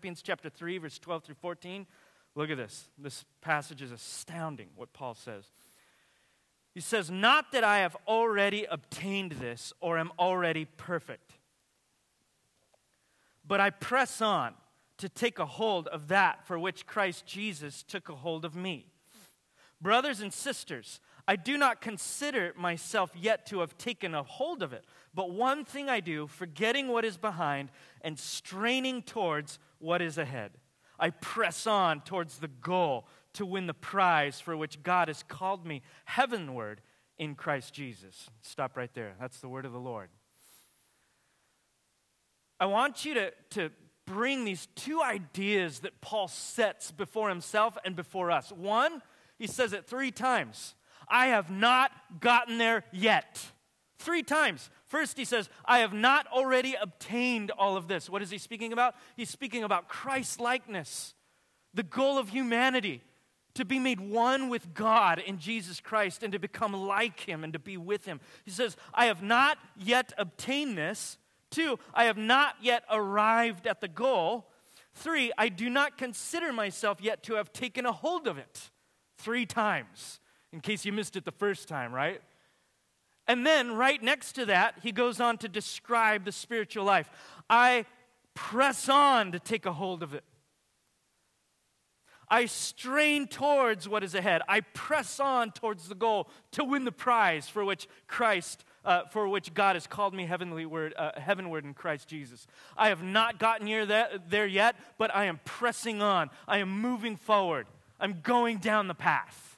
Philippians chapter 3, verse 12 through 14. Look at this. This passage is astounding, what Paul says. He says, Not that I have already obtained this or am already perfect, but I press on to take a hold of that for which Christ Jesus took a hold of me. Brothers and sisters, I do not consider myself yet to have taken a hold of it, but one thing I do, forgetting what is behind and straining towards what is ahead. I press on towards the goal to win the prize for which God has called me heavenward in Christ Jesus. Stop right there. That's the word of the Lord. I want you to, to bring these two ideas that Paul sets before himself and before us. One, he says it three times I have not gotten there yet. Three times. First, he says, I have not already obtained all of this. What is he speaking about? He's speaking about Christ likeness, the goal of humanity, to be made one with God in Jesus Christ and to become like him and to be with him. He says, I have not yet obtained this. Two, I have not yet arrived at the goal. Three, I do not consider myself yet to have taken a hold of it. Three times, in case you missed it the first time, right? And then, right next to that, he goes on to describe the spiritual life. I press on to take a hold of it. I strain towards what is ahead. I press on towards the goal to win the prize for which Christ, uh, for which God has called me heavenly word, uh, heavenward in Christ Jesus. I have not gotten near that, there yet, but I am pressing on. I am moving forward. I'm going down the path.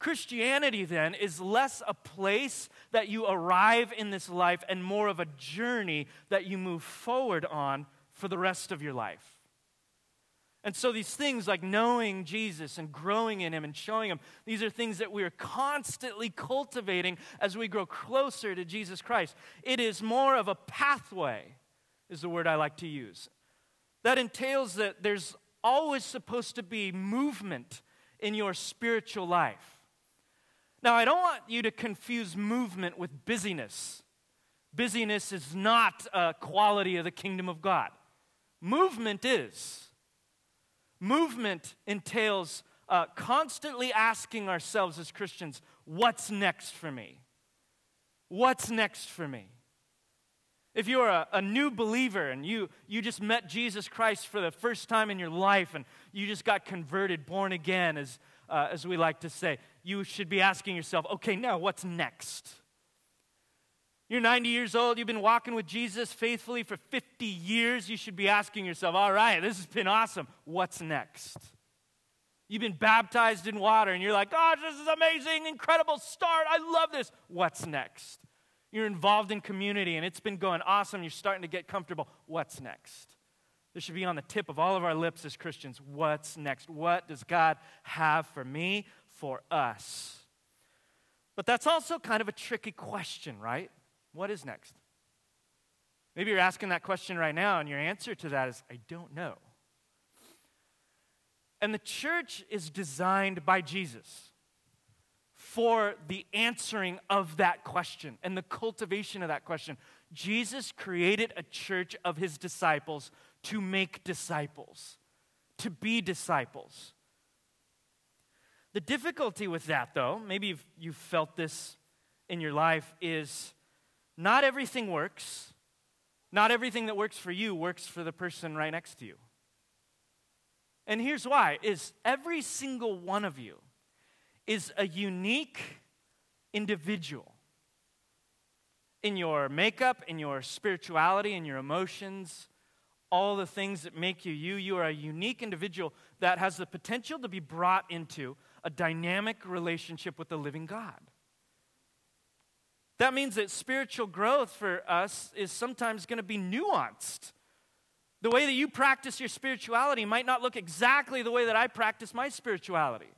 Christianity, then, is less a place that you arrive in this life and more of a journey that you move forward on for the rest of your life. And so, these things like knowing Jesus and growing in Him and showing Him, these are things that we are constantly cultivating as we grow closer to Jesus Christ. It is more of a pathway, is the word I like to use. That entails that there's always supposed to be movement in your spiritual life. Now, I don't want you to confuse movement with busyness. Busyness is not a quality of the kingdom of God, movement is. Movement entails uh, constantly asking ourselves as Christians, what's next for me? What's next for me? If you're a, a, new believer and you, you just met Jesus Christ for the first time in your life and you just got converted, born again, as, uh, as we like to say, you should be asking yourself, okay, now what's next? You're 90 years old, you've been walking with Jesus faithfully for 50 years. You should be asking yourself, all right, this has been awesome. What's next? You've been baptized in water and you're like, gosh, this is amazing, incredible start. I love this. What's next? You're involved in community and it's been going awesome. You're starting to get comfortable. What's next? This should be on the tip of all of our lips as Christians. What's next? What does God have for me, for us? But that's also kind of a tricky question, right? What is next? Maybe you're asking that question right now, and your answer to that is, I don't know. And the church is designed by Jesus for the answering of that question and the cultivation of that question. Jesus created a church of his disciples to make disciples, to be disciples. The difficulty with that, though, maybe you've, you've felt this in your life, is not everything works. Not everything that works for you works for the person right next to you. And here's why is every single one of you is a unique individual in your makeup, in your spirituality, in your emotions, all the things that make you you. You are a unique individual that has the potential to be brought into a dynamic relationship with the living God. That means that spiritual growth for us is sometimes going to be nuanced. The way that you practice your spirituality might not look exactly the way that I practice my spirituality.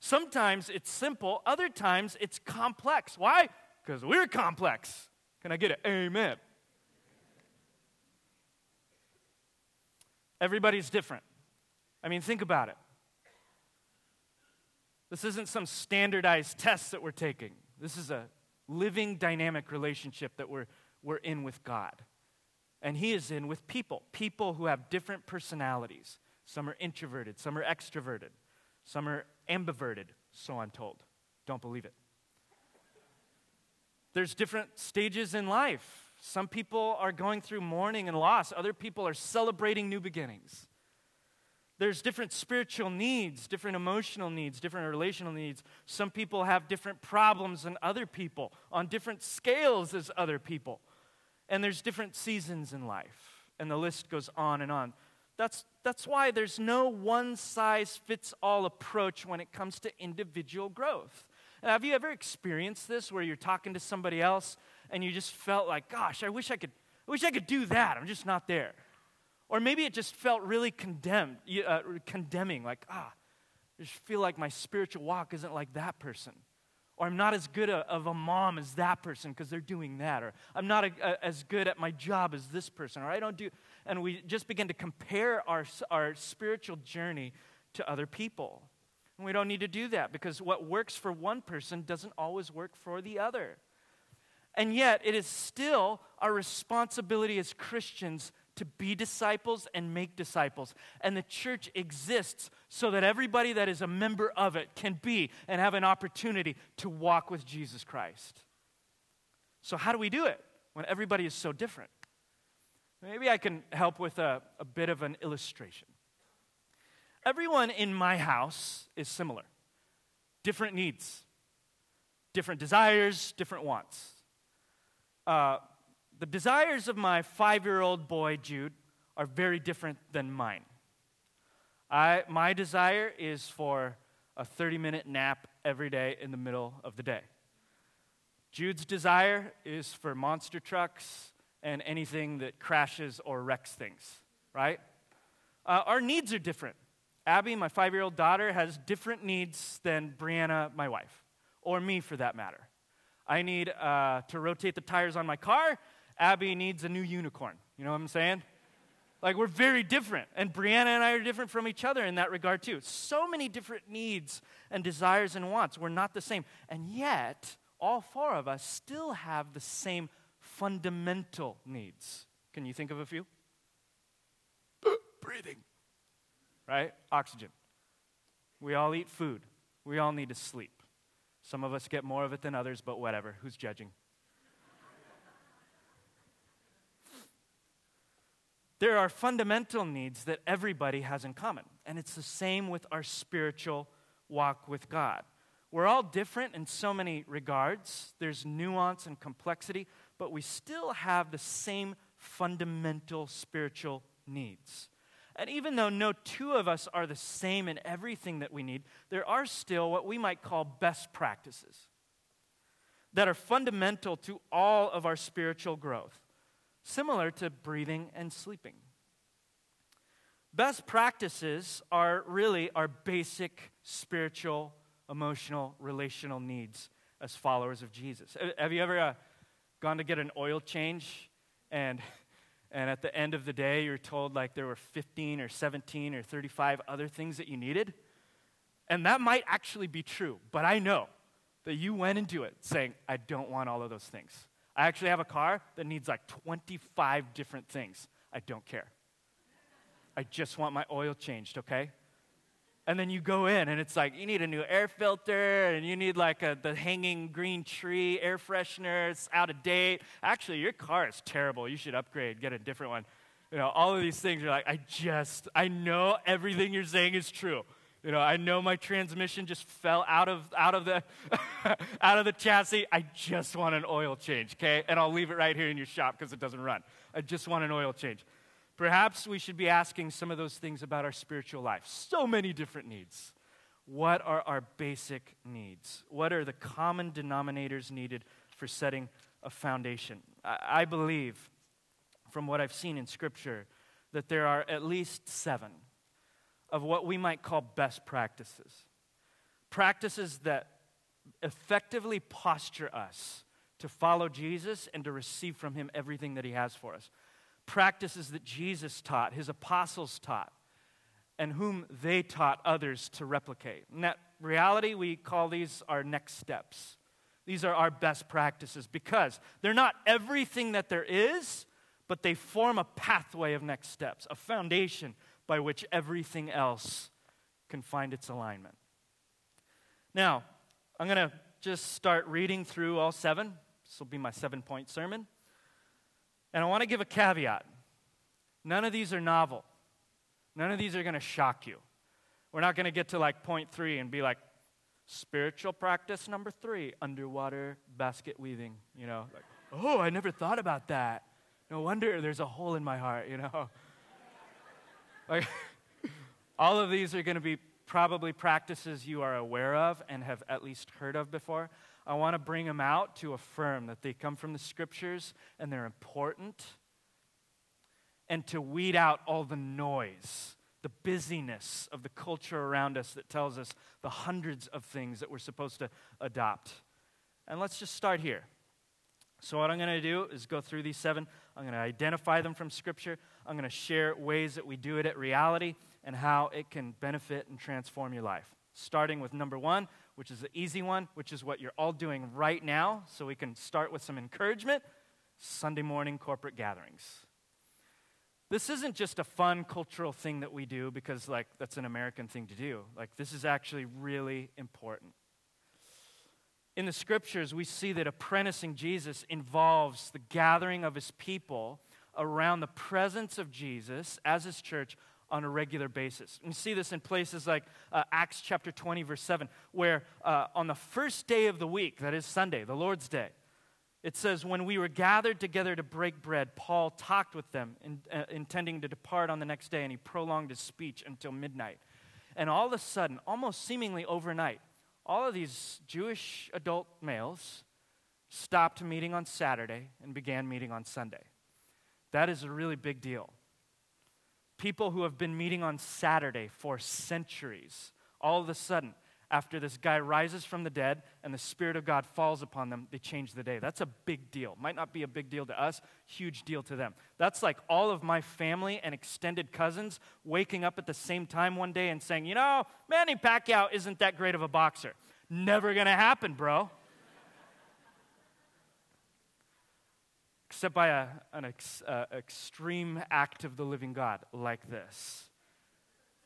Sometimes it's simple, other times it's complex. Why? Because we're complex. Can I get an amen? Everybody's different. I mean, think about it. This isn't some standardized test that we're taking. This is a living, dynamic relationship that we're, we're in with God. And he is in with people, people who have different personalities. Some are introverted, some are extroverted, some are ambiverted, so I'm told. Don't believe it. There's different stages in life. Some people are going through mourning and loss, other people are celebrating new beginnings. There's different spiritual needs, different emotional needs, different relational needs. Some people have different problems than other people, on different scales as other people. And there's different seasons in life, and the list goes on and on. That's, that's why there's no one size fits all approach when it comes to individual growth. And have you ever experienced this where you're talking to somebody else and you just felt like, gosh, I wish I could, I wish I could do that. I'm just not there. Or maybe it just felt really condemned, uh, condemning, like, ah, I just feel like my spiritual walk isn't like that person. Or I'm not as good a, of a mom as that person because they're doing that. Or I'm not a, a, as good at my job as this person. Or I don't do. And we just begin to compare our, our spiritual journey to other people. And we don't need to do that because what works for one person doesn't always work for the other. And yet, it is still our responsibility as Christians to be disciples and make disciples. And the church exists so that everybody that is a member of it can be and have an opportunity to walk with Jesus Christ. So, how do we do it when everybody is so different? Maybe I can help with a, a bit of an illustration. Everyone in my house is similar different needs, different desires, different wants. Uh, the desires of my five year old boy, Jude, are very different than mine. I, my desire is for a 30 minute nap every day in the middle of the day. Jude's desire is for monster trucks and anything that crashes or wrecks things, right? Uh, our needs are different. Abby, my five year old daughter, has different needs than Brianna, my wife, or me for that matter. I need uh, to rotate the tires on my car, Abby needs a new unicorn. You know what I'm saying? Like, we're very different. And Brianna and I are different from each other in that regard, too. So many different needs and desires and wants. We're not the same. And yet, all four of us still have the same fundamental needs. Can you think of a few? Breathing, right? Oxygen. We all eat food. We all need to sleep. Some of us get more of it than others, but whatever. Who's judging? There are fundamental needs that everybody has in common, and it's the same with our spiritual walk with God. We're all different in so many regards, there's nuance and complexity, but we still have the same fundamental spiritual needs. And even though no two of us are the same in everything that we need, there are still what we might call best practices that are fundamental to all of our spiritual growth similar to breathing and sleeping. Best practices are really our basic spiritual, emotional, relational needs as followers of Jesus. Have you ever uh, gone to get an oil change and and at the end of the day you're told like there were 15 or 17 or 35 other things that you needed? And that might actually be true, but I know that you went into it saying, I don't want all of those things. I actually have a car that needs like 25 different things. I don't care. I just want my oil changed, okay? And then you go in and it's like, you need a new air filter and you need like a, the hanging green tree air freshener. It's out of date. Actually, your car is terrible. You should upgrade, get a different one. You know, all of these things you're like, I just, I know everything you're saying is true. You know, I know my transmission just fell out of out of the out of the chassis. I just want an oil change, okay? And I'll leave it right here in your shop because it doesn't run. I just want an oil change. Perhaps we should be asking some of those things about our spiritual life. So many different needs. What are our basic needs? What are the common denominators needed for setting a foundation? I, believe, from what I've seen in Scripture, that there are at least seven of what we might call best practices. Practices that effectively posture us to follow Jesus and to receive from him everything that he has for us. Practices that Jesus taught, his apostles taught, and whom they taught others to replicate. In that reality, we call these our next steps. These are our best practices because they're not everything that there is, but they form a pathway of next steps, a foundation by which everything else can find its alignment. Now, I'm going to just start reading through all seven. This will be my seven point sermon. And I want to give a caveat none of these are novel, none of these are going to shock you. We're not going to get to like point three and be like, spiritual practice number three underwater basket weaving, you know, like, oh, I never thought about that. No wonder there's a hole in my heart, you know. like, all of these are going to be probably practices you are aware of and have at least heard of before. I want to bring them out to affirm that they come from the scriptures and they're important, and to weed out all the noise, the busyness of the culture around us that tells us the hundreds of things that we're supposed to adopt. And let's just start here. So, what I'm going to do is go through these seven. I'm going to identify them from Scripture. I'm going to share ways that we do it at reality and how it can benefit and transform your life. Starting with number one, which is the easy one, which is what you're all doing right now, so we can start with some encouragement Sunday morning corporate gatherings. This isn't just a fun cultural thing that we do because, like, that's an American thing to do. Like, this is actually really important. In the scriptures, we see that apprenticing Jesus involves the gathering of his people around the presence of Jesus as his church on a regular basis. We see this in places like uh, Acts chapter 20, verse 7, where uh, on the first day of the week, that is Sunday, the Lord's Day, it says, When we were gathered together to break bread, Paul talked with them, in, uh, intending to depart on the next day, and he prolonged his speech until midnight. And all of a sudden, almost seemingly overnight, all of these Jewish adult males stopped meeting on Saturday and began meeting on Sunday. That is a really big deal people who have been meeting on Saturday for centuries, all of a sudden, after this guy rises from the dead and the Spirit of God falls upon them, they change the day. That's a big deal. Might not be a big deal to us, huge deal to them. That's like all of my family and extended cousins waking up at the same time one day and saying, you know, Manny Pacquiao isn't that great of a boxer. Never gonna happen, bro. Except by a, an ex, uh, extreme act of the living God like this.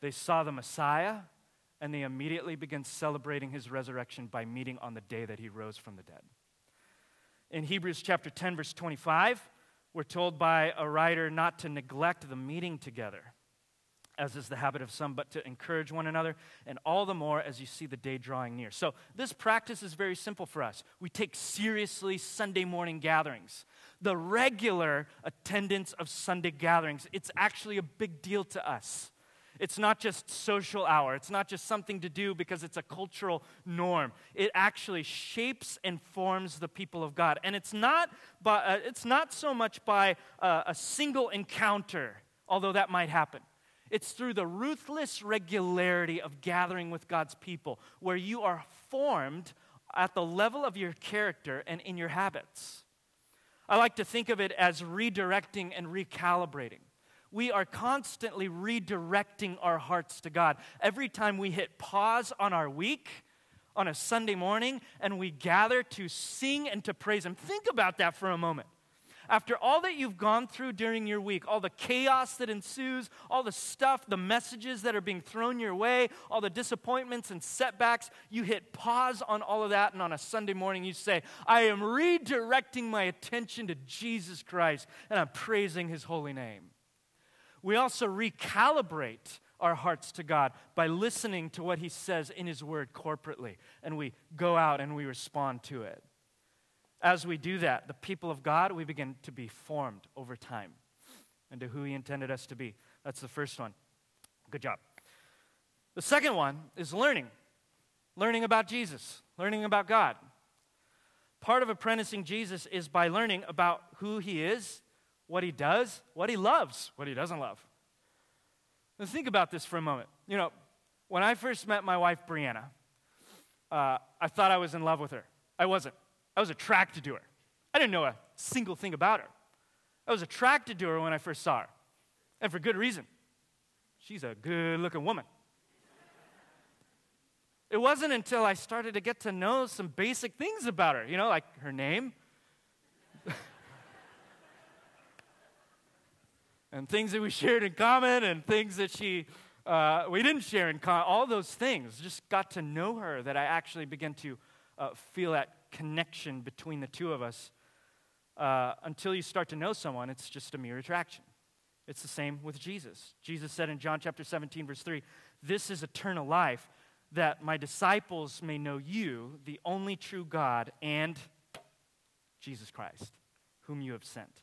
They saw the Messiah, and they immediately began celebrating his resurrection by meeting on the day that he rose from the dead. In Hebrews chapter 10, verse 25, we're told by a writer not to neglect the meeting together as is the habit of some, but to encourage one another, and all the more as you see the day drawing near. So, this practice is very simple for us. We take seriously Sunday morning gatherings. The regular attendance of Sunday gatherings, it's actually a big deal to us. It's not just social hour. It's not just something to do because it's a cultural norm. It actually shapes and forms the people of God. And it's not, by, uh, it's not so much by uh, a single encounter, although that might happen. It's through the ruthless regularity of gathering with God's people where you are formed at the level of your character and in your habits. I like to think of it as redirecting and recalibrating. We are constantly redirecting our hearts to God. Every time we hit pause on our week, on a Sunday morning, and we gather to sing and to praise Him. Think about that for a moment after all that you've gone through during your week, all the chaos that ensues, all the stuff, the messages that are being thrown your way, all the disappointments and setbacks, you hit pause on all of that, and on a Sunday morning, you say, I am redirecting my attention to Jesus Christ, and I'm praising his holy name. We also recalibrate our hearts to God by listening to what he says in his word corporately, and we go out and we respond to it. As we do that, the people of God, we begin to be formed over time into who He intended us to be. That's the first one. Good job. The second one is learning learning about Jesus, learning about God. Part of apprenticing Jesus is by learning about who He is, what He does, what He loves, what He doesn't love. Now, think about this for a moment. You know, when I first met my wife, Brianna, uh, I thought I was in love with her. I wasn't. I was attracted to her. I didn't know a single thing about her. I was attracted to her when I first saw her, and for good reason. She's a good looking woman. It wasn't until I started to get to know some basic things about her, you know, like her name. and things that we shared in common and things that she uh, we didn't share in common. All those things just got to know her that I actually began to uh, feel that connection between the two of us. Uh, until you start to know someone, it's just a mere attraction. It's the same with Jesus. Jesus said in John chapter 17, verse 3, This is eternal life, that my disciples may know you, the only true God, and Jesus Christ, whom you have sent.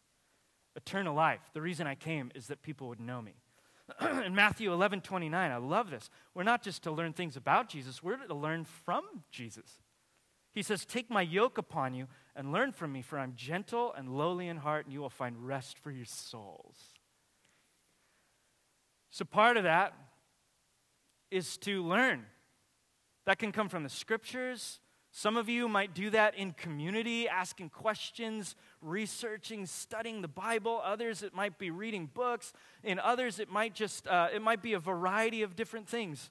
Eternal life. The reason I came is that people would know me. in Matthew 11, 29, I love this. We're not just to learn things about Jesus, we're to learn from Jesus. He says, Take my yoke upon you and learn from me, for I'm gentle and lowly in heart, and you will find rest for your souls. So, part of that is to learn. That can come from the scriptures. Some of you might do that in community, asking questions, researching, studying the Bible. Others, it might be reading books. In others, it might just uh, it might be a variety of different things.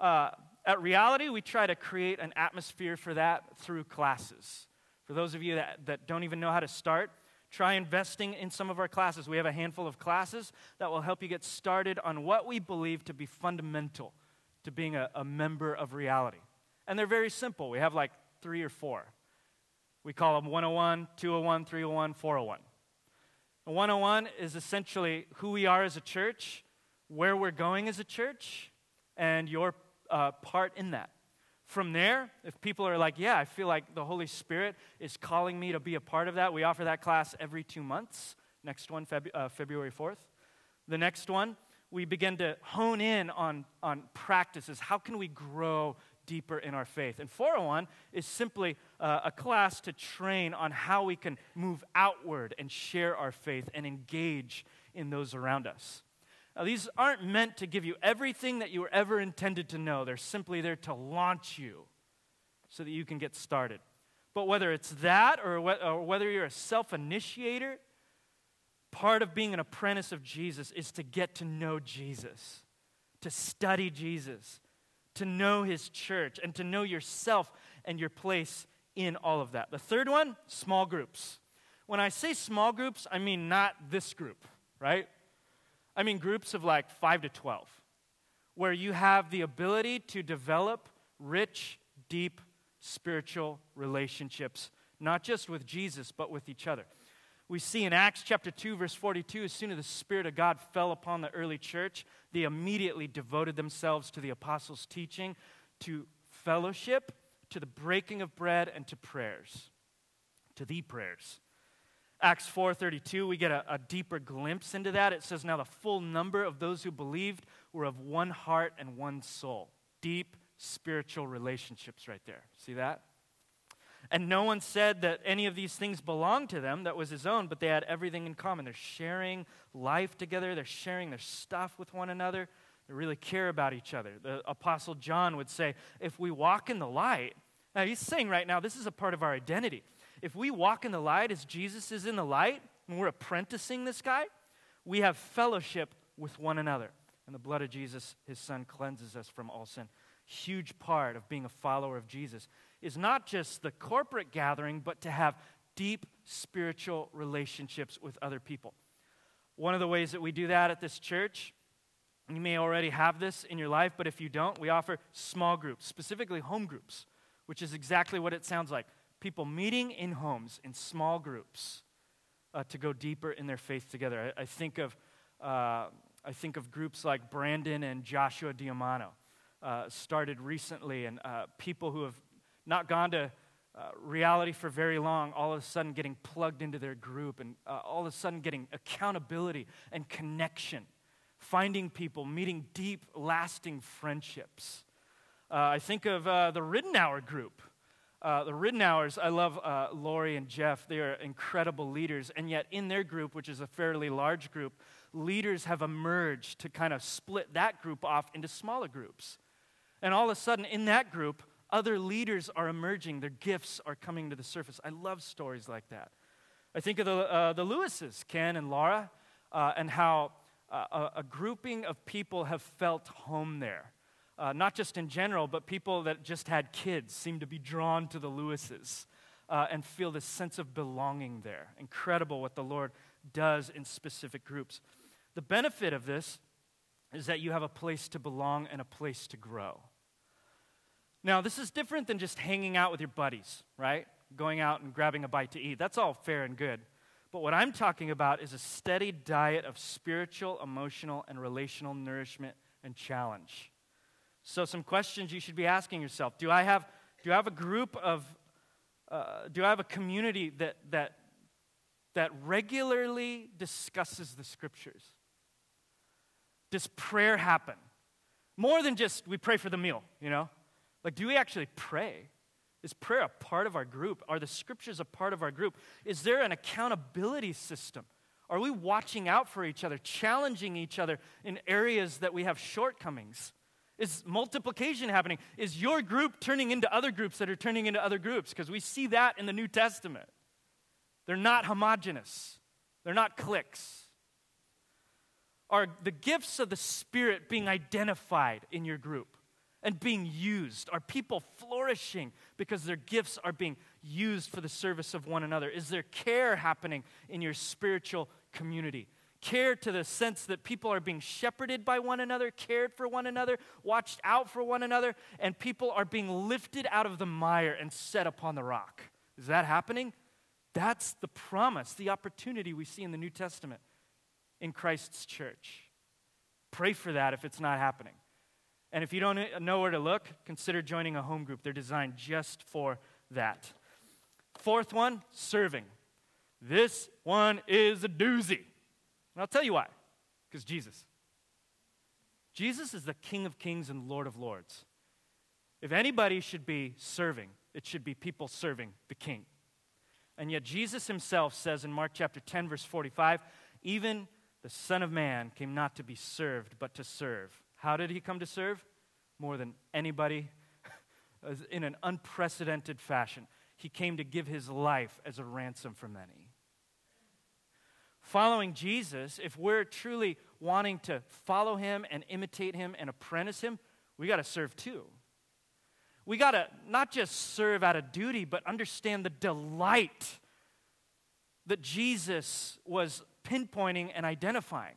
Uh, at Reality, we try to create an atmosphere for that through classes. For those of you that, that don't even know how to start, try investing in some of our classes. We have a handful of classes that will help you get started on what we believe to be fundamental to being a, a member of reality. And they're very simple. We have like three or four. We call them 101, 201, 301, 401. 101 is essentially who we are as a church, where we're going as a church, and your uh, part in that. From there, if people are like, yeah, I feel like the Holy Spirit is calling me to be a part of that, we offer that class every two months. Next one, Feb- uh, February 4th. The next one, we begin to hone in on, on practices. How can we grow deeper in our faith? And 401 is simply uh, a class to train on how we can move outward and share our faith and engage in those around us. Now, these aren't meant to give you everything that you were ever intended to know. They're simply there to launch you so that you can get started. But whether it's that or, or whether you're a self initiator, part of being an apprentice of Jesus is to get to know Jesus, to study Jesus, to know his church, and to know yourself and your place in all of that. The third one, small groups. When I say small groups, I mean not this group, right? I mean groups of like 5 to 12, where you have the ability to develop rich, deep spiritual relationships, not just with Jesus, but with each other. We see in Acts chapter 2, verse 42, as soon as the Spirit of God fell upon the early church, they immediately devoted themselves to the apostles' teaching, to fellowship, to the breaking of bread, and to prayers, to the prayers. Acts 4:32 we get a, a, deeper glimpse into that. It says now the full number of those who believed were of one heart and one soul. Deep spiritual relationships right there. See that? And no one said that any of these things belonged to them that was his own, but they had everything in common. They're sharing life together, they're sharing their stuff with one another. They really care about each other. The apostle John would say, if we walk in the light, now he's saying right now this is a part of our identity if we walk in the light as Jesus is in the light, and we're apprenticing this guy, we have fellowship with one another. And the blood of Jesus, his son, cleanses us from all sin. Huge part of being a follower of Jesus is not just the corporate gathering, but to have deep spiritual relationships with other people. One of the ways that we do that at this church, you may already have this in your life, but if you don't, we offer small groups, specifically home groups, which is exactly what it sounds like people meeting in homes in small groups uh, to go deeper in their faith together. I, I think of uh, I think of groups like Brandon and Joshua Diamano, uh, started recently, and uh, people who have not gone to uh, reality for very long, all of a sudden getting plugged into their group, and uh, all of a sudden getting accountability and connection, finding people, meeting deep, lasting friendships. I think of the Ridenour group. Uh, the Ridenours, I love uh, Lori and Jeff. They are incredible leaders. And yet, in their group, which is a fairly large group, leaders have emerged to kind of split that group off into smaller groups. And all of a sudden, in that group, other leaders are emerging. Their gifts are coming to the surface. I love stories like that. I think of the, uh, the Lewises, Ken and Laura, uh, and how uh, a grouping of people have felt home there uh, not just in general, but people that just had kids seem to be drawn to the Lewises uh, and feel this sense of belonging there. Incredible what the Lord does in specific groups. The benefit of this is that you have a place to belong and a place to grow. Now, this is different than just hanging out with your buddies, right? Going out and grabbing a bite to eat. That's all fair and good. But what I'm talking about is a steady diet of spiritual, emotional, and relational nourishment and challenge. So, some questions you should be asking yourself Do I have, do I have a group of, uh, do I have a community that, that, that regularly discusses the scriptures? Does prayer happen? More than just we pray for the meal, you know? Like, do we actually pray? Is prayer a part of our group? Are the scriptures a part of our group? Is there an accountability system? Are we watching out for each other, challenging each other in areas that we have shortcomings? Is multiplication happening? Is your group turning into other groups that are turning into other groups? Because we see that in the New Testament. They're not homogenous, they're not cliques. Are the gifts of the Spirit being identified in your group and being used? Are people flourishing because their gifts are being used for the service of one another? Is there care happening in your spiritual community? Care to the sense that people are being shepherded by one another, cared for one another, watched out for one another, and people are being lifted out of the mire and set upon the rock. Is that happening? That's the promise, the opportunity we see in the New Testament in Christ's church. Pray for that if it's not happening. And if you don't know where to look, consider joining a home group. They're designed just for that. Fourth one, serving. This one is a doozy. And I'll tell you why. Because Jesus. Jesus is the King of kings and Lord of lords. If anybody should be serving, it should be people serving the King. And yet, Jesus himself says in Mark chapter 10, verse 45, even the Son of Man came not to be served, but to serve. How did he come to serve? More than anybody, in an unprecedented fashion. He came to give his life as a ransom for many following Jesus, if we're truly wanting to follow him and imitate him and apprentice him, we got to serve too. We got to not just serve out of duty, but understand the delight that Jesus was pinpointing and identifying.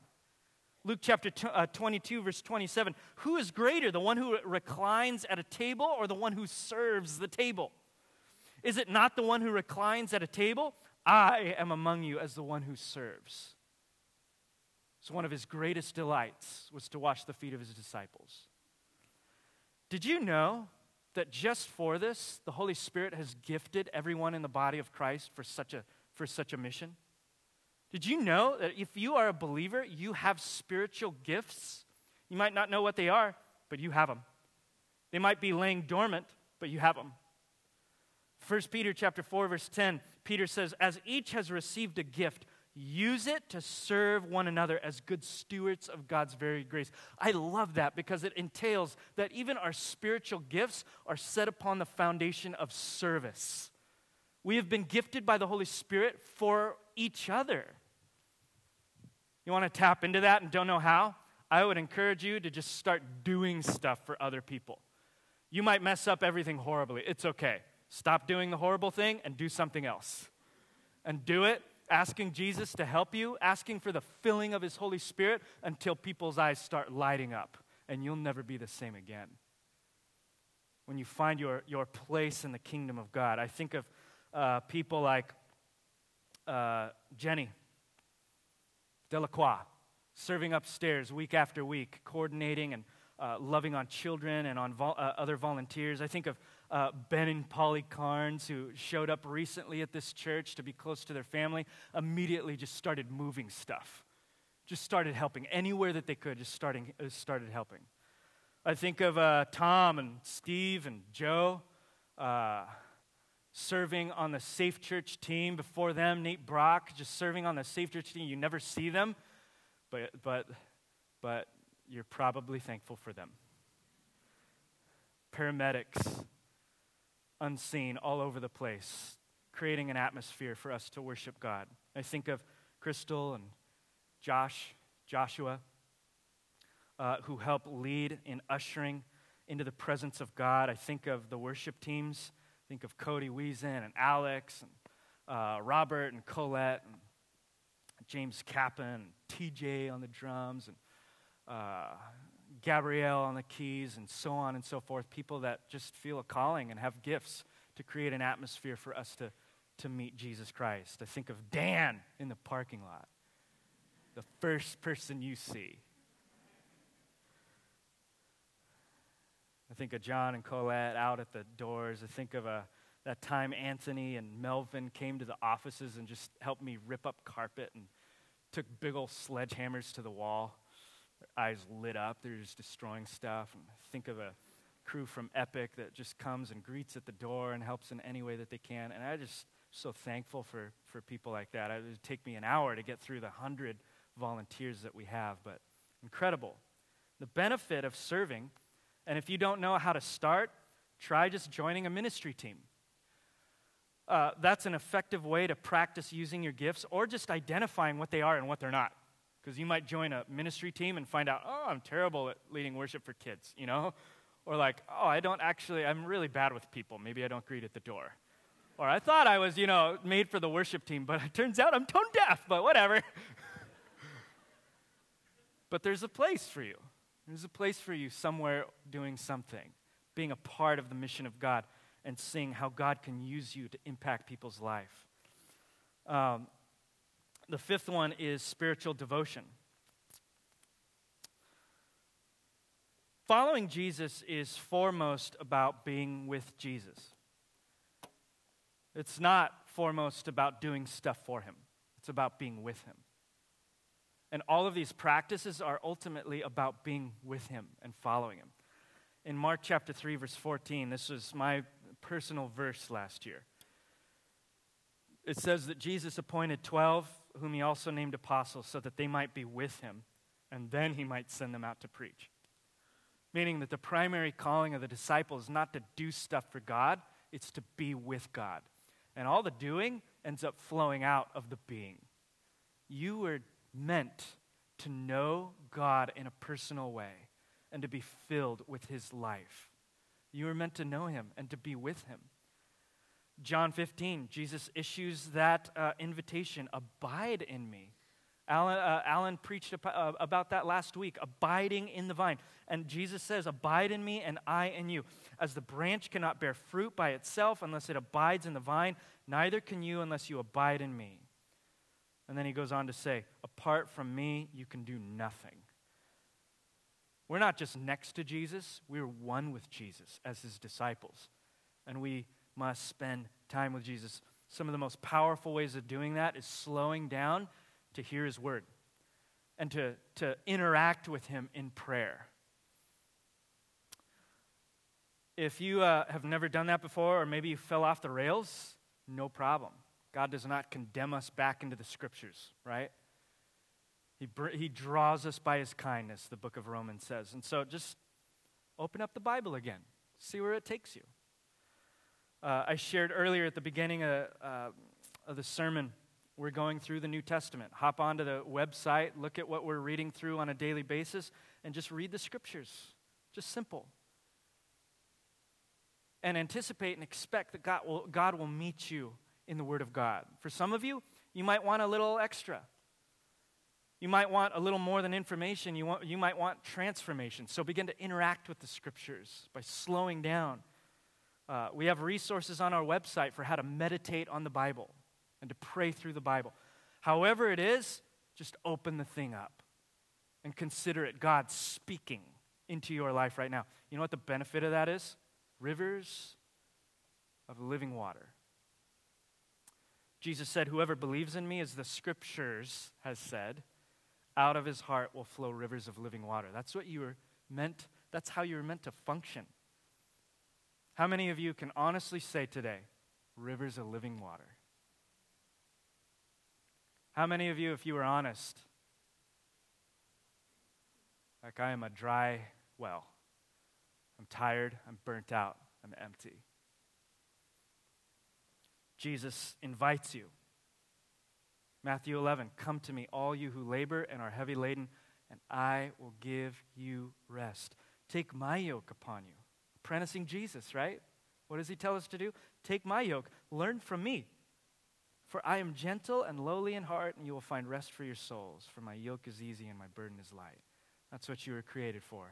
Luke chapter uh, 22, verse 27 Who is greater, the one who reclines at a table or the one who serves the table? Is it not the one who reclines at a table? I am among you as the one who serves. So, one of his greatest delights was to wash the feet of his disciples. Did you know that just for this, the Holy Spirit has gifted everyone in the body of Christ for such a, for such a mission? Did you know that if you are a believer, you have spiritual gifts? You might not know what they are, but you have them. They might be laying dormant, but you have them. 1 Peter chapter 4 verse 10, Peter says, "As each has received a gift, use it to serve one another as good stewards of God's very grace." I love that because it entails that even our spiritual gifts are set upon the foundation of service. We have been gifted by the Holy Spirit for each other. You want to tap into that and don't know how? I would encourage you to just start doing stuff for other people. You might mess up everything horribly. It's okay. Stop doing the horrible thing and do something else. And do it asking Jesus to help you, asking for the filling of His Holy Spirit until people's eyes start lighting up, and you'll never be the same again. When you find your, your place in the kingdom of God, I think of uh, people like uh, Jenny Delacroix, serving upstairs week after week, coordinating and uh, loving on children and on uh, other volunteers. I think of uh, Ben and Polly Carnes, who showed up recently at this church to be close to their family, immediately just started moving stuff. Just started helping anywhere that they could, just starting, uh, started helping. I think of uh, Tom and Steve and Joe uh, serving on the Safe Church team. Before them, Nate Brock just serving on the Safe Church team. You never see them, but, but, but you're probably thankful for them. Paramedics, unseen all over the place, creating an atmosphere for us to worship God. I think of Crystal and Josh, Joshua, uh, who help lead in ushering into the presence of God. I think of the worship teams. I think of Cody Wiesen and Alex and uh, Robert and Colette and James Kappa and TJ on the drums and uh, Gabrielle on the keys and so on and so forth. People that just feel a calling and have gifts to create an atmosphere for us to, to meet Jesus Christ. I think of Dan in the parking lot, the first person you see. I think of John and Colette out at the doors. I think of a, uh, that time Anthony and Melvin came to the offices and just helped me rip up carpet and took big old sledgehammers to the wall. Eyes lit up. They're just destroying stuff. And think of a crew from Epic that just comes and greets at the door and helps in any way that they can. And I just so thankful for, for people like that. It would take me an hour to get through the hundred volunteers that we have, but incredible. The benefit of serving and if you don't know how to start, try just joining a ministry team. Uh, that's an effective way to practice using your gifts or just identifying what they are and what they're not. Because you might join a ministry team and find out, oh, I'm terrible at leading worship for kids, you know? Or like, oh, I don't actually, I'm really bad with people. Maybe I don't greet at the door. Or I thought I was, you know, made for the worship team, but it turns out I'm tone deaf, but whatever. but there's a place for you. There's a place for you somewhere doing something, being a part of the mission of God, and seeing how God can use you to impact people's life. Um, the fifth one is spiritual devotion. Following Jesus is foremost about being with Jesus. It's not foremost about doing stuff for him, it's about being with him. And all of these practices are ultimately about being with Him and following Him. In Mark chapter 3, verse 14, this was my personal verse last year. It says that Jesus appointed 12, whom He also named apostles, so that they might be with Him, and then He might send them out to preach. Meaning that the primary calling of the disciples is not to do stuff for God, it's to be with God. And all the doing ends up flowing out of the being. You were meant to know God in a personal way and to be filled with his life. You were meant to know him and to be with him. John 15, Jesus issues that uh, invitation Abide in me. Alan, uh, Alan preached uh, about that last week, abiding in the vine. And Jesus says, Abide in me and I in you. As the branch cannot bear fruit by itself unless it abides in the vine, neither can you unless you abide in me. And then he goes on to say, Apart from me, you can do nothing. We're not just next to Jesus, we're one with Jesus as his disciples. And we must spend time with Jesus. Some of the most powerful ways of doing that is slowing down to hear his word and to, to interact with him in prayer. If you uh, have never done that before, or maybe you fell off the rails, no problem. God does not condemn us back into the scriptures, right? He, br- he draws us by his kindness, the book of Romans says. And so just open up the Bible again, see where it takes you. Uh, I shared earlier at the beginning of, uh, of the sermon, we're going through the New Testament. Hop onto the website, look at what we're reading through on a daily basis, and just read the scriptures. Just simple. And anticipate and expect that God will, God will meet you in the Word of God. For some of you, you might want a little extra. You might want a little more than information. You, want, you might want transformation. So begin to interact with the Scriptures by slowing down. Uh, we have resources on our website for how to meditate on the Bible and to pray through the Bible. However, it is, just open the thing up and consider it God speaking into your life right now. You know what the benefit of that is? Rivers of living water. Jesus said, Whoever believes in me, as the scriptures has said, out of his heart will flow rivers of living water. That's what you were meant, that's how you were meant to function. How many of you can honestly say today, rivers of living water? How many of you, if you were honest, like I am a dry well? I'm tired, I'm burnt out, I'm empty. Jesus invites you. Matthew 11, come to me, all you who labor and are heavy laden, and I will give you rest. Take my yoke upon you. Apprenticing Jesus, right? What does he tell us to do? Take my yoke. Learn from me. For I am gentle and lowly in heart, and you will find rest for your souls. For my yoke is easy and my burden is light. That's what you were created for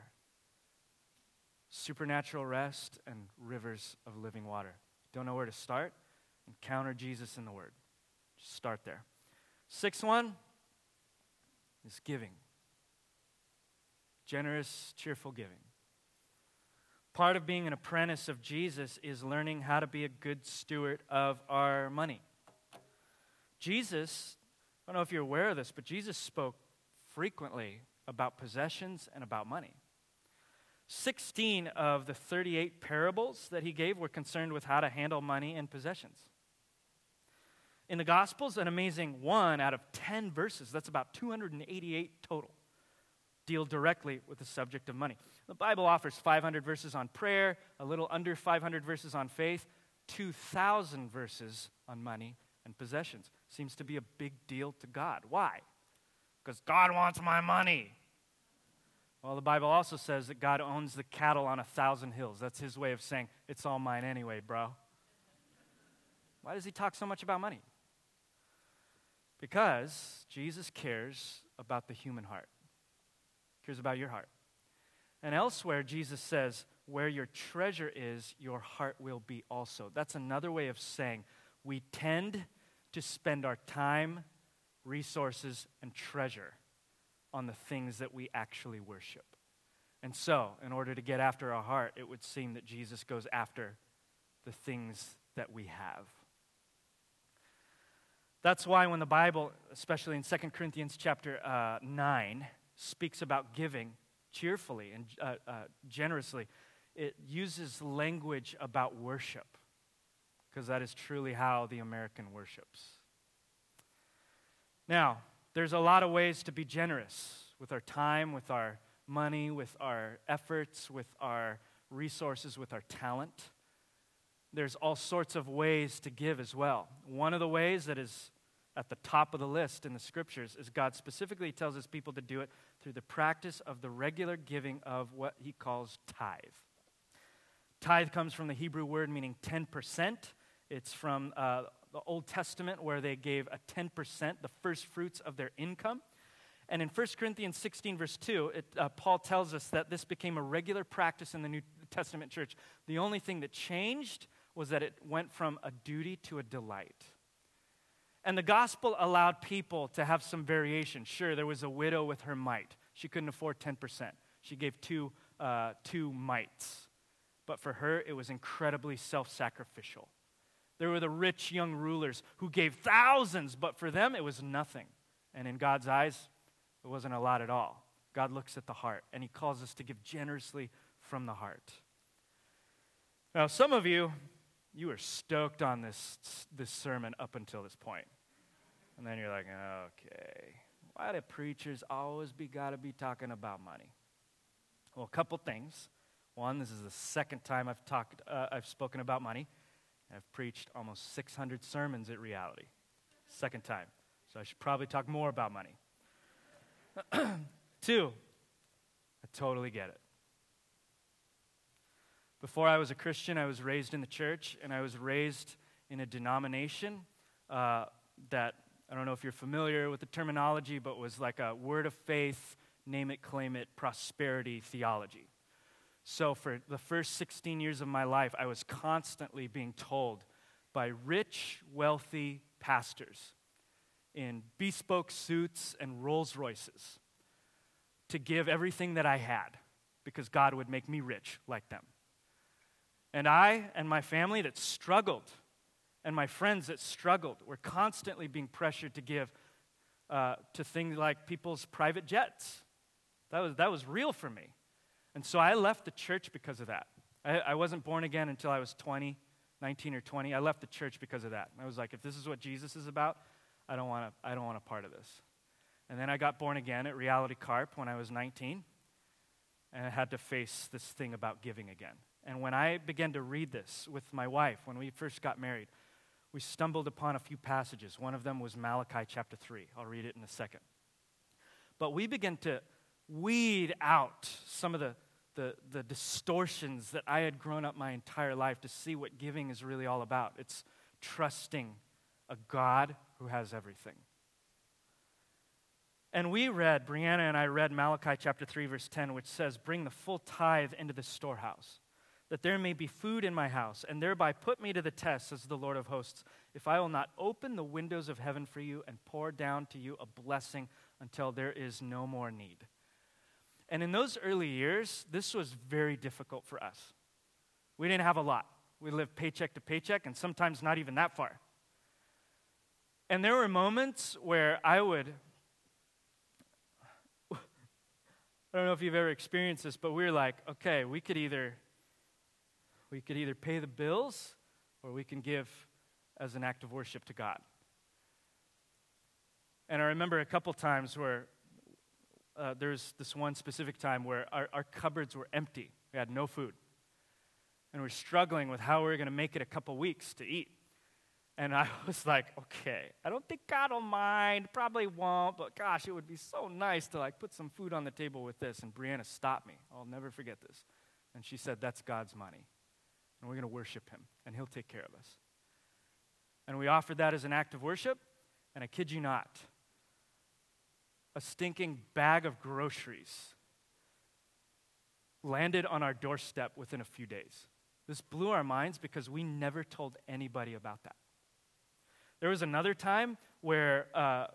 supernatural rest and rivers of living water. Don't know where to start? Encounter Jesus in the Word. Just start there. Sixth one is giving generous, cheerful giving. Part of being an apprentice of Jesus is learning how to be a good steward of our money. Jesus, I don't know if you're aware of this, but Jesus spoke frequently about possessions and about money. 16 of the 38 parables that he gave were concerned with how to handle money and possessions. In the Gospels, an amazing one out of 10 verses, that's about 288 total, deal directly with the subject of money. The Bible offers 500 verses on prayer, a little under 500 verses on faith, 2,000 verses on money and possessions. Seems to be a big deal to God. Why? Because God wants my money. Well, the Bible also says that God owns the cattle on a thousand hills. That's his way of saying, it's all mine anyway, bro. Why does he talk so much about money? Because Jesus cares about the human heart, about your heart. And elsewhere, Jesus says, Where your treasure is, your heart will be also. That's another way of saying we tend to spend our time, resources, and treasure on the things that we actually worship. And so, in order to get after our heart, it would seem that Jesus goes after the things that we have. That's why when the Bible, especially in 2 Corinthians chapter uh, 9, speaks about giving cheerfully and uh, uh, generously, it uses language about worship, because that is truly how the American worships. Now, there's a lot of ways to be generous with our time, with our money, with our efforts, with our resources, with our talent. There's all sorts of ways to give as well. One of the ways that is at the top of the list in the scriptures is God specifically tells his people to do it through the practice of the regular giving of what he calls tithe. Tithe comes from the Hebrew word meaning 10%. It's from uh, the Old Testament where they gave a 10%, the first fruits of their income. And in 1 Corinthians 16, verse 2, it, uh, Paul tells us that this became a regular practice in the New Testament church. The only thing that changed was that it went from a duty to a delight. And the gospel allowed people to have some variation. Sure, there was a widow with her mite. She couldn't afford 10%. She gave two, uh, two mites. But for her, it was incredibly self sacrificial. There were the rich young rulers who gave thousands, but for them, it was nothing. And in God's eyes, it wasn't a lot at all. God looks at the heart, and He calls us to give generously from the heart. Now, some of you, you were stoked on this, this sermon up until this point. And then you're like, okay, why do preachers always be got to be talking about money? Well, a couple things. One, this is the second time I've talked, uh, I've spoken about money. I've preached almost 600 sermons at Reality. Second time. So I should probably talk more about money. Two, I totally get it. Before I was a Christian, I was raised in the church, and I was raised in a denomination uh, that I don't know if you're familiar with the terminology, but was like a word of faith, name it, claim it, prosperity theology. So, for the first 16 years of my life, I was constantly being told by rich, wealthy pastors in bespoke suits and Rolls Royces to give everything that I had because God would make me rich like them. And I and my family that struggled and my friends that struggled were constantly being pressured to give uh, to things like people's private jets. That was, that was real for me. And so I left the church because of that. I, I wasn't born again until I was 20, 19 or 20. I left the church because of that. I was like, if this is what Jesus is about, I don't want I don't want a part of this. And then I got born again at Reality Carp when I was 19, and I had to face this thing about giving again. And when I began to read this with my wife, when we first got married, we stumbled upon a few passages. One of them was Malachi chapter 3. I'll read it in a second. But we began to weed out some of the, the, the, distortions that I had grown up my entire life to see what giving is really all about. It's trusting a God who has everything. And we read, Brianna and I read Malachi chapter 3, verse 10, which says, Bring the full tithe into the storehouse, that there may be food in my house, and thereby put me to the test, says the Lord of hosts, if I will not open the windows of heaven for you and pour down to you a blessing until there is no more need. And in those early years, this was very difficult for us. We didn't have a lot. We lived paycheck to paycheck, and sometimes not even that far. And there were moments where I would I don't know if you've ever experienced this, but we were like, okay, we could either we could either pay the bills or we can give as an act of worship to God. And I remember a couple times where uh, there's this one specific time where our, our cupboards were empty. We had no food. And we're struggling with how we we're going to make it a couple weeks to eat. And I was like, okay, I don't think God will mind, probably won't, but gosh, it would be so nice to like put some food on the table with this. And Brianna stopped me. I'll never forget this. And she said, that's God's money. And we're going to worship him, and he'll take care of us. And we offered that as an act of worship, and I kid you not, a stinking bag of groceries landed on our doorstep within a few days. This blew our minds because we never told anybody about that. There was another time where uh,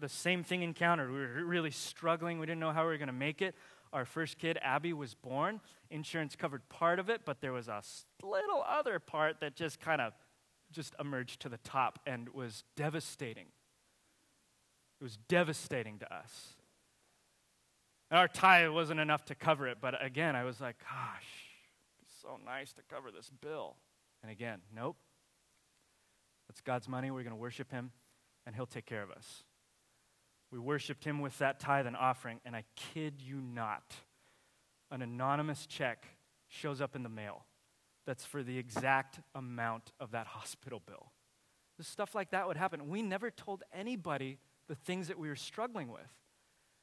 the same thing encountered. We were really struggling. We didn't know how we were going to make it. Our first kid, Abby, was born. Insurance covered part of it, but there was a little other part that just kind of just emerged to the top and was devastating. It was devastating to us. And our tithe wasn't enough to cover it, but again, I was like, gosh, it's so nice to cover this bill. And again, nope, That's God's money. We're going to worship Him, and He'll take care of us. We worshiped Him with that tithe and offering, and I kid you not, an anonymous check shows up in the mail that's for the exact amount of that hospital bill. Stuff like that would happen. We never told anybody the things that we were struggling with.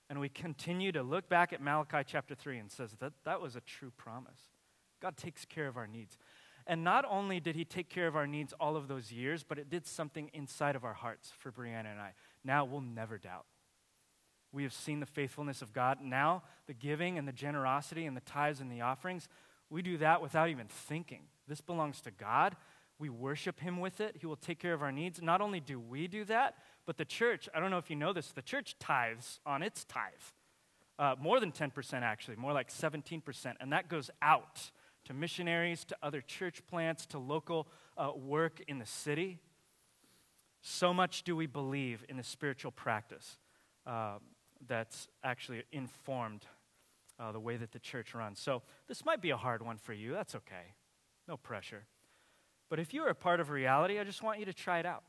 And we continue to look back at Malachi chapter 3 and says that that was a true promise. God takes care of our needs. And not only did he take care of our needs all of those years, but it did something inside of our hearts for Brianna and I. Now we'll never doubt. We have seen the faithfulness of God. Now, the giving and the generosity and the tithes and the offerings, we do that without even thinking. This belongs to God. We worship Him with it. He will take care of our needs. Not only do we do that, but the church, I don't know if you know this, the church tithes on its tithe. Uh, more than 10%, actually, more like 17%. And that goes out to missionaries, to other church plants, to local uh, work in the city. So much do we believe in the spiritual practice uh, that's actually informed uh, the way that the church runs. So this might be a hard one for you. That's okay. No pressure. But if you are a part of reality, I just want you to try it out.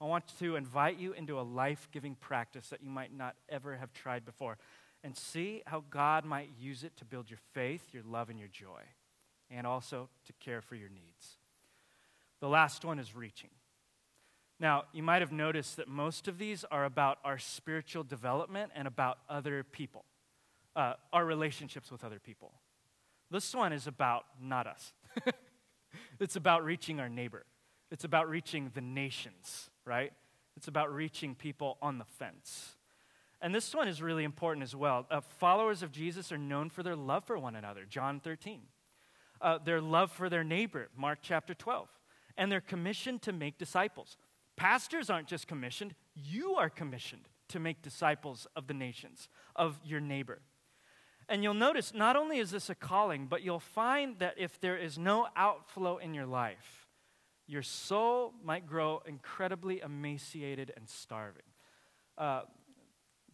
I want to invite you into a life giving practice that you might not ever have tried before and see how God might use it to build your faith, your love, and your joy and also to care for your needs. The last one is reaching. Now, you might have noticed that most of these are about our spiritual development and about other people, uh, our relationships with other people. This one is about not us, it's about reaching our neighbor, it's about reaching the nations, right? It's about reaching people on the fence. And this one is really important as well. Uh, followers of Jesus are known for their love for one another, John 13 uh, their love for their neighbor, Mark chapter 12, and their commission to make disciples. Pastors aren't just commissioned, you are commissioned to make disciples of the nations, of your neighbor. And you'll notice not only is this a calling, but you'll find that if there is no outflow in your life, your soul might grow incredibly emaciated and starving. Uh,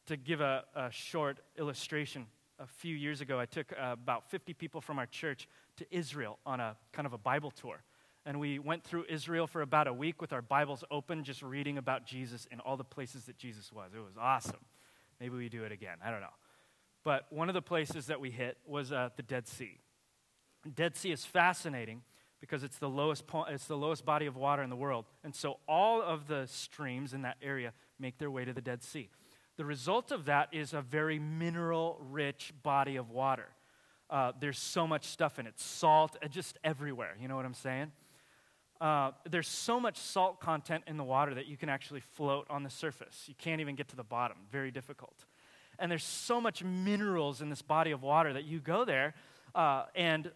to give a, a, short illustration, a few years ago, I took uh, about 50 people from our church to Israel on a kind of a Bible tour. And we went through Israel for about a week with our Bibles open, just reading about Jesus and all the places that Jesus was. It was awesome. Maybe we do it again. I don't know. But one of the places that we hit was uh, the Dead Sea. Dead Sea is fascinating because it's the, lowest po- it's the lowest body of water in the world. And so all of the streams in that area make their way to the Dead Sea. The result of that is a very mineral rich body of water. Uh, there's so much stuff in it salt, uh, just everywhere. You know what I'm saying? Uh, there's so much salt content in the water that you can actually float on the surface. You can't even get to the bottom, very difficult. And there's so much minerals in this body of water that you go there uh, and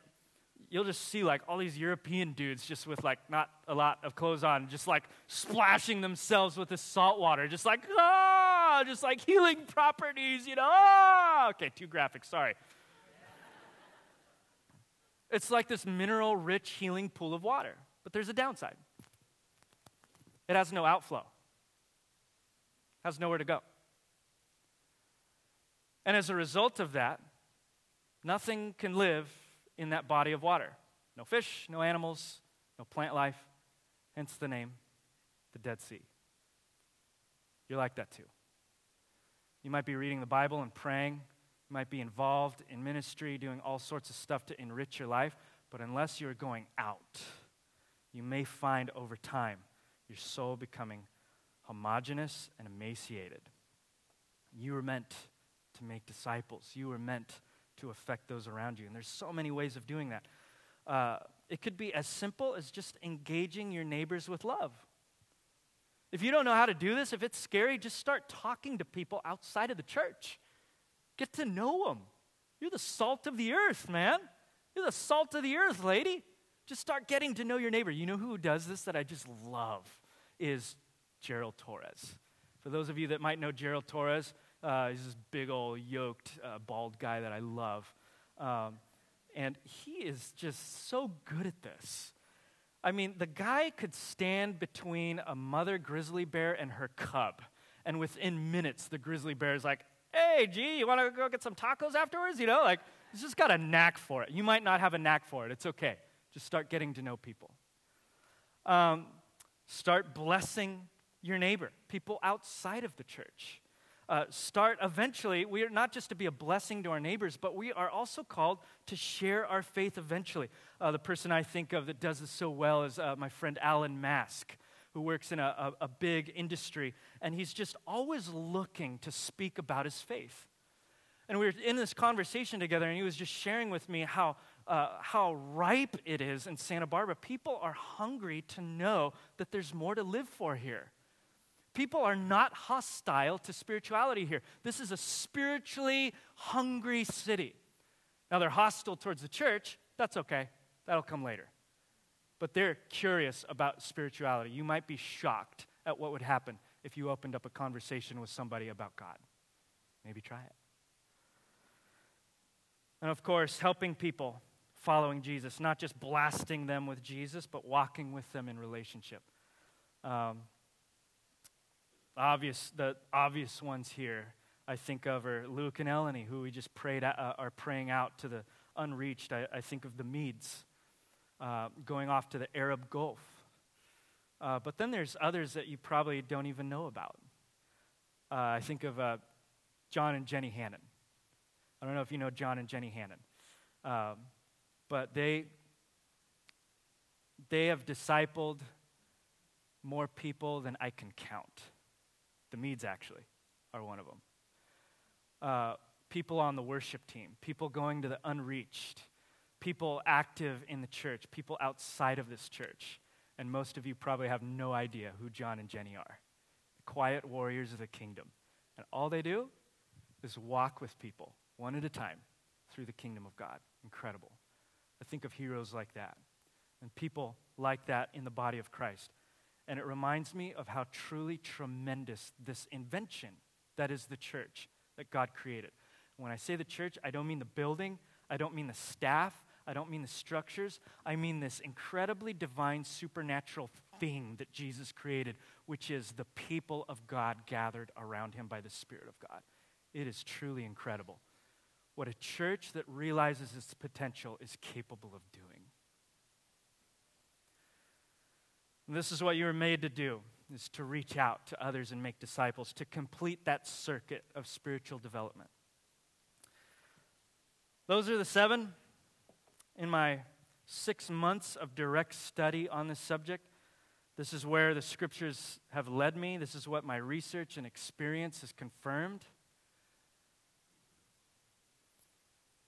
you'll just see like all these European dudes just with like not a lot of clothes on, just like splashing themselves with this salt water, just like, ah, just like healing properties, you know, ah. Okay, too graphic, sorry. It's like this mineral rich healing pool of water. But there's a downside it has no outflow, has nowhere to go. And as a result of that, nothing can live in that body of water. No fish, no animals, no plant life, hence the name, the Dead Sea. You're like that too. You might be reading the Bible and praying. You might be involved in ministry, doing all sorts of stuff to enrich your life, but unless you're going out, you may find over time your soul becoming homogenous and emaciated. You were meant to make disciples, you were meant to affect those around you. And there's so many ways of doing that. Uh, it could be as simple as just engaging your neighbors with love. If you don't know how to do this, if it's scary, just start talking to people outside of the church. Get to know them. You're the salt of the earth, man. You're the salt of the earth, lady. Just start getting to know your neighbor. You know who does this that I just love is Gerald Torres. For those of you that might know Gerald Torres, uh, he's this big old yoked uh, bald guy that I love. Um, and he is just so good at this. I mean, the guy could stand between a mother grizzly bear and her cub. And within minutes, the grizzly bear is like, hey, gee, you want to go get some tacos afterwards? You know, like, he's just got a knack for it. You might not have a knack for it. It's okay. Just start getting to know people. Um, start blessing your neighbor, people outside of the church. Uh, start eventually, we are not just to be a blessing to our neighbors, but we are also called to share our faith eventually. Uh, the person I think of that does this so well is uh, my friend Alan Mask, who works in a, a, a big industry, and he's just always looking to speak about his faith. And we were in this conversation together, and he was just sharing with me how uh, how ripe it is in Santa Barbara. People are hungry to know that there's more to live for here. People are not hostile to spirituality here. This is a spiritually hungry city. Now, they're hostile towards the church. That's okay, that'll come later. But they're curious about spirituality. You might be shocked at what would happen if you opened up a conversation with somebody about God. Maybe try it. And of course, helping people following Jesus, not just blasting them with Jesus, but walking with them in relationship. Um, obvious, the obvious ones here I think of are Luke and Eleni, who we just prayed uh, are praying out to the unreached. I, I think of the Medes uh, going off to the Arab Gulf. Uh, but then there's others that you probably don't even know about. Uh, I think of uh, John and Jenny Hannon. I don't know if you know John and Jenny Hannon. Um, but they, they have discipled more people than I can count. The Medes, actually, are one of them. Uh, people on the worship team, people going to the unreached, people active in the church, people outside of this church. And most of you probably have no idea who John and Jenny are the quiet warriors of the kingdom. And all they do is walk with people one at a time through the kingdom of God. Incredible. I think of heroes like that and people like that in the body of Christ. And it reminds me of how truly tremendous this invention that is the church that God created. When I say the church, I don't mean the building, I don't mean the staff, I don't mean the structures. I mean this incredibly divine, supernatural thing that Jesus created, which is the people of God gathered around him by the Spirit of God. It is truly incredible what a church that realizes its potential is capable of doing. And this is what you were made to do is to reach out to others and make disciples to complete that circuit of spiritual development. Those are the seven in my 6 months of direct study on this subject. This is where the scriptures have led me. This is what my research and experience has confirmed.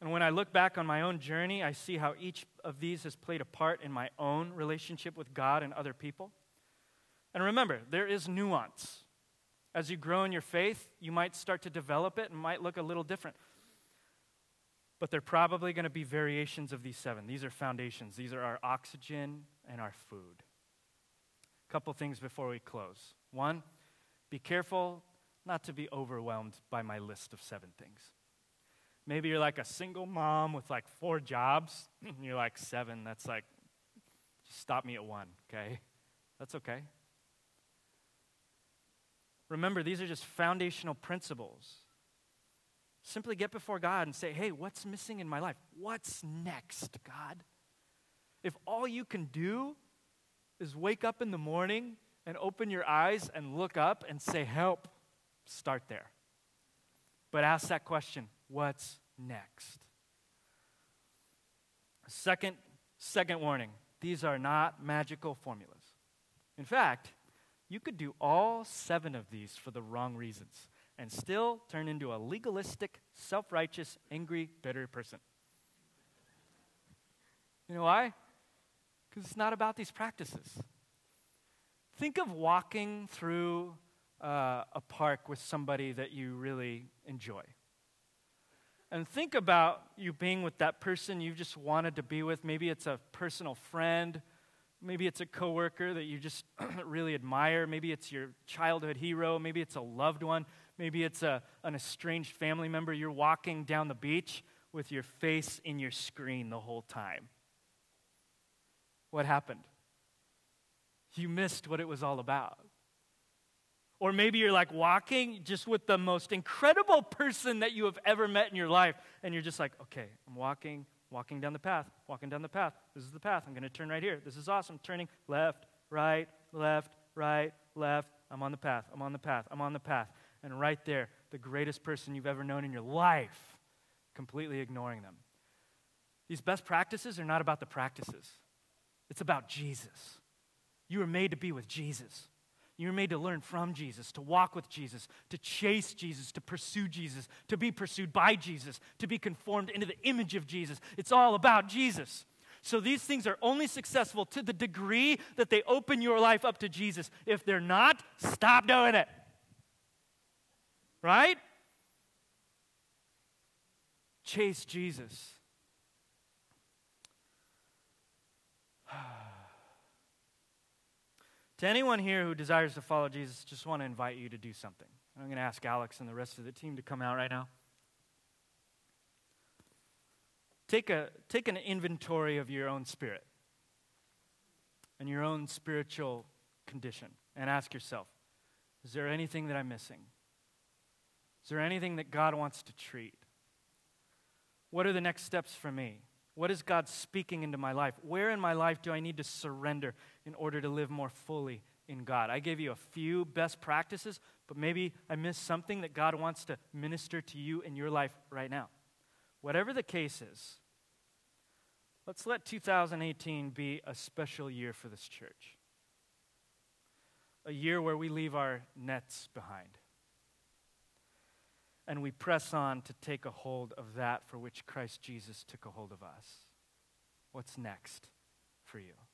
And when I look back on my own journey, I see how each of these has played a part in my own relationship with God and other people. And remember, there is nuance. As you grow in your faith, you might start to develop it and might look a little different. But they're probably going to be variations of these seven. These are foundations, these are our oxygen and our food. A couple things before we close. One, be careful not to be overwhelmed by my list of seven things. Maybe you're like a single mom with like four jobs, and you're like, seven, that's like, just stop me at one, okay? That's okay. Remember, these are just foundational principles. Simply get before God and say, hey, what's missing in my life? What's next, God? If all you can do is wake up in the morning and open your eyes and look up and say, help, start there. But ask that question what's next? Second, second warning these are not magical formulas. In fact, you could do all seven of these for the wrong reasons and still turn into a legalistic, self righteous, angry, bitter person. You know why? Because it's not about these practices. Think of walking through uh, a park with somebody that you really enjoy. And think about you being with that person you just wanted to be with. Maybe it's a personal friend Maybe it's a coworker that you just really admire. Maybe it's your childhood hero. Maybe it's a loved one. Maybe it's a, an estranged family member. You're walking down the beach with your face in your screen the whole time. What happened? You missed what it was all about. Or maybe you're like walking just with the most incredible person that you have ever met in your life, and you're just like, okay, I'm walking walking down the path, walking down the path. This is the path. I'm going to turn right here. This is awesome. Turning left, right, left, right, left. I'm on the path. I'm on the path. I'm on the path. And right there, the greatest person you've ever known in your life, completely ignoring them. These best practices are not about the practices, it's about Jesus. You were made to be with Jesus. You're made to learn from Jesus, to walk with Jesus, to chase Jesus, to pursue Jesus, to be pursued by Jesus, to be conformed into the image of Jesus. It's all about Jesus. So these things are only successful to the degree that they open your life up to Jesus. If they're not, stop doing it. Right? Chase Jesus. To anyone here who desires to follow Jesus, just want to invite you to do something. I'm going to ask Alex and the rest of the team to come out right now. Take, a, take an inventory of your own spirit and your own spiritual condition and ask yourself is there anything that I'm missing? Is there anything that God wants to treat? What are the next steps for me? What is God speaking into my life? Where in my life do I need to surrender in order to live more fully in God? I gave you a few best practices, but maybe I missed something that God wants to minister to you in your life right now. Whatever the case is, let's let 2018 be a special year for this church. A year where we leave our nets behind and we press on to take a hold of that for which Christ Jesus took a hold of us. What's next for you?